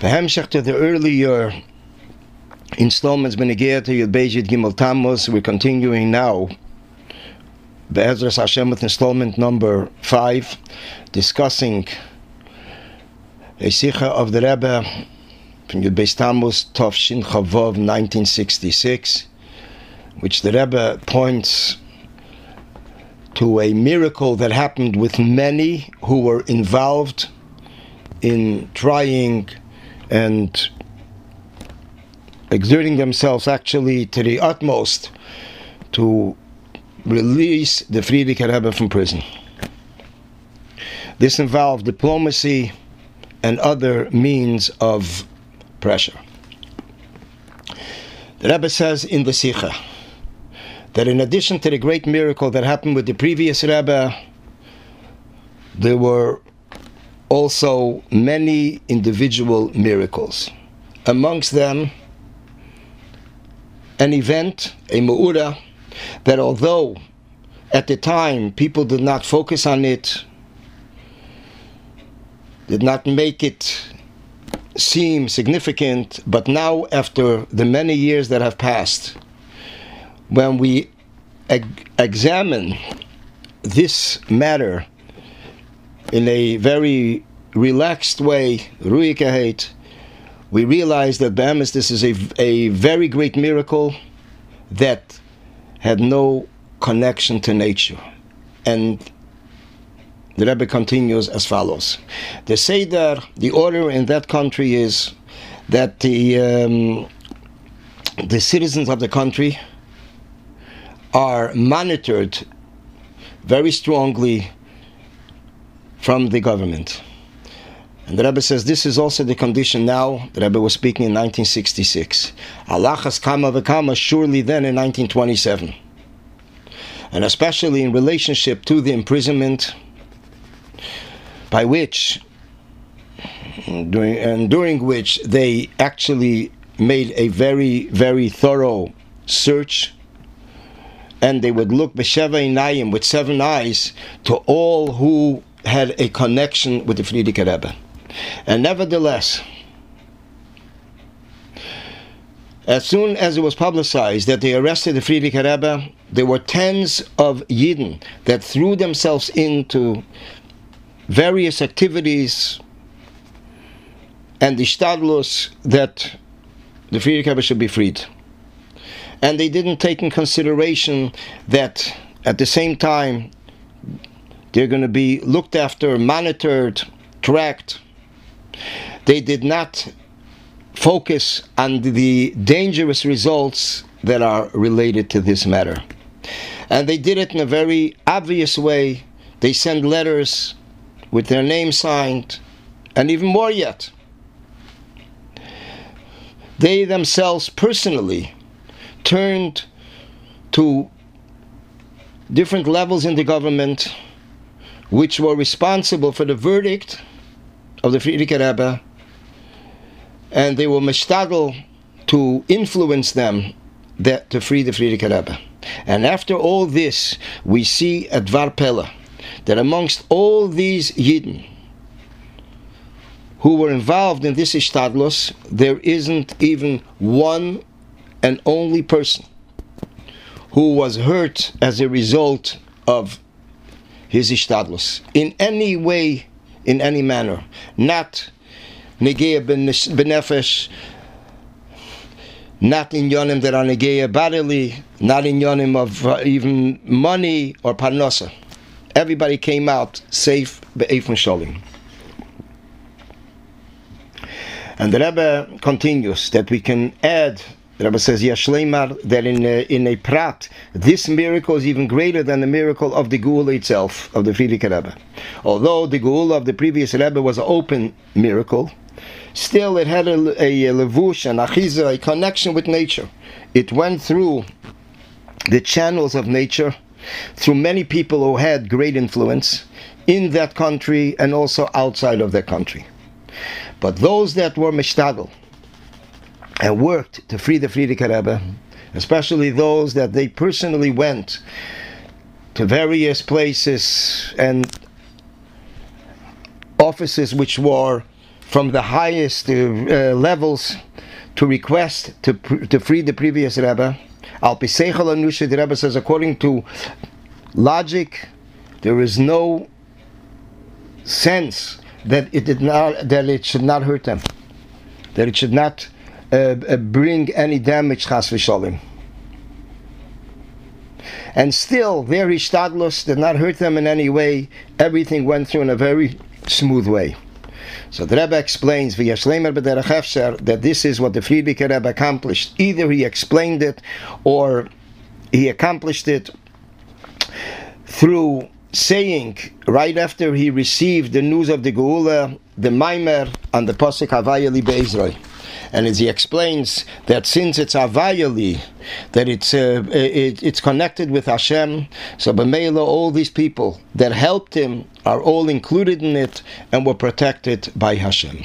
The to the earlier installments Benegea to Yud Bejit Gimel Tammuz. We're continuing now. Be'ezras Hashem with installment number five, discussing a Sikha of the Rebbe from Yud Beis Tammuz, Tov Shin Chavov, 1966, which the Rebbe points to a miracle that happened with many who were involved in trying and exerting themselves actually to the utmost to release the Frierdiker Rebbe from prison. This involved diplomacy and other means of pressure. The Rebbe says in the Sikha that in addition to the great miracle that happened with the previous Rebbe, there were also many individual miracles. Amongst them, an event, a Ma'ura, that although at the time people did not focus on it, did not make it seem significant, but now, after the many years that have passed, when we eg- examine this matter in a very relaxed way, ruikahet, we realize that Bahamas, this is a, a very great miracle that had no connection to nature. And the Rebbe continues as follows. The Seder, the order in that country is that the, um, the citizens of the country are monitored very strongly from the government. And the Rebbe says this is also the condition now. The Rebbe was speaking in 1966. Allah has kama surely then in 1927. And especially in relationship to the imprisonment by which, during, and during which they actually made a very, very thorough search and they would look b'sheva inayim with seven eyes to all who had a connection with the Frierdiker Rebbe. And nevertheless, as soon as it was publicized that they arrested the Frierdiker Rebbe, there were tens of Yidden that threw themselves into various activities and the stadlos that the Frierdiker Rebbe should be freed. And they didn't take in consideration that at the same time they're going to be looked after, monitored, tracked. They did not focus on the dangerous results that are related to this matter. And they did it in a very obvious way. They send letters with their name signed, and even more yet. They themselves personally turned to different levels in the government which were responsible for the verdict of the Frierdiker Rebbe, and they were mishtadel to influence them that, to free the Frierdiker Rebbe. And after all this, we see at Dvar Pella that amongst all these Yidden who were involved in this ishtadlos, there isn't even one and only person who was hurt as a result of his ishtadlos in any way, in any manner. Not negeya benefesh, not in yonim that are negeya bodily, not in yonim of uh, even money or parnosa. Everybody came out safe, be'efun sholim. And the Rebbe continues that we can add the Rebbe says, Yashleimar, that in a, in a prat, this miracle is even greater than the miracle of the Geula itself, of the Frierdiker Rebbe. Although the Geula of the previous Rebbe was an open miracle, still it had a, a, a levush, an achiza, a connection with nature. It went through the channels of nature, through many people who had great influence in that country and also outside of that country. But those that were mishtadel, and worked to free the Frierdiker Rebbe, especially those that they personally went to various places and offices which were from the highest uh, levels to request to, to free the previous Rebbe. Al Pisechel Anusha, the Rebbe says, according to logic, there is no sense that it did not that it should not hurt them, that it should not uh, uh, bring any damage, chas v'shalim. And still, their ishtadlus did not hurt them in any way. Everything went through in a very smooth way. So the Rebbe explains that this is what the Frierdiker Rebbe accomplished. Either he explained it or he accomplished it through saying right after he received the news of the Geula, the Maimer and the Pasuk Havayali Be'ezroi. And as he explains that since it's Avayali, that it's uh, it, it's connected with Hashem, so B'meila, all these people that helped him are all included in it and were protected by Hashem.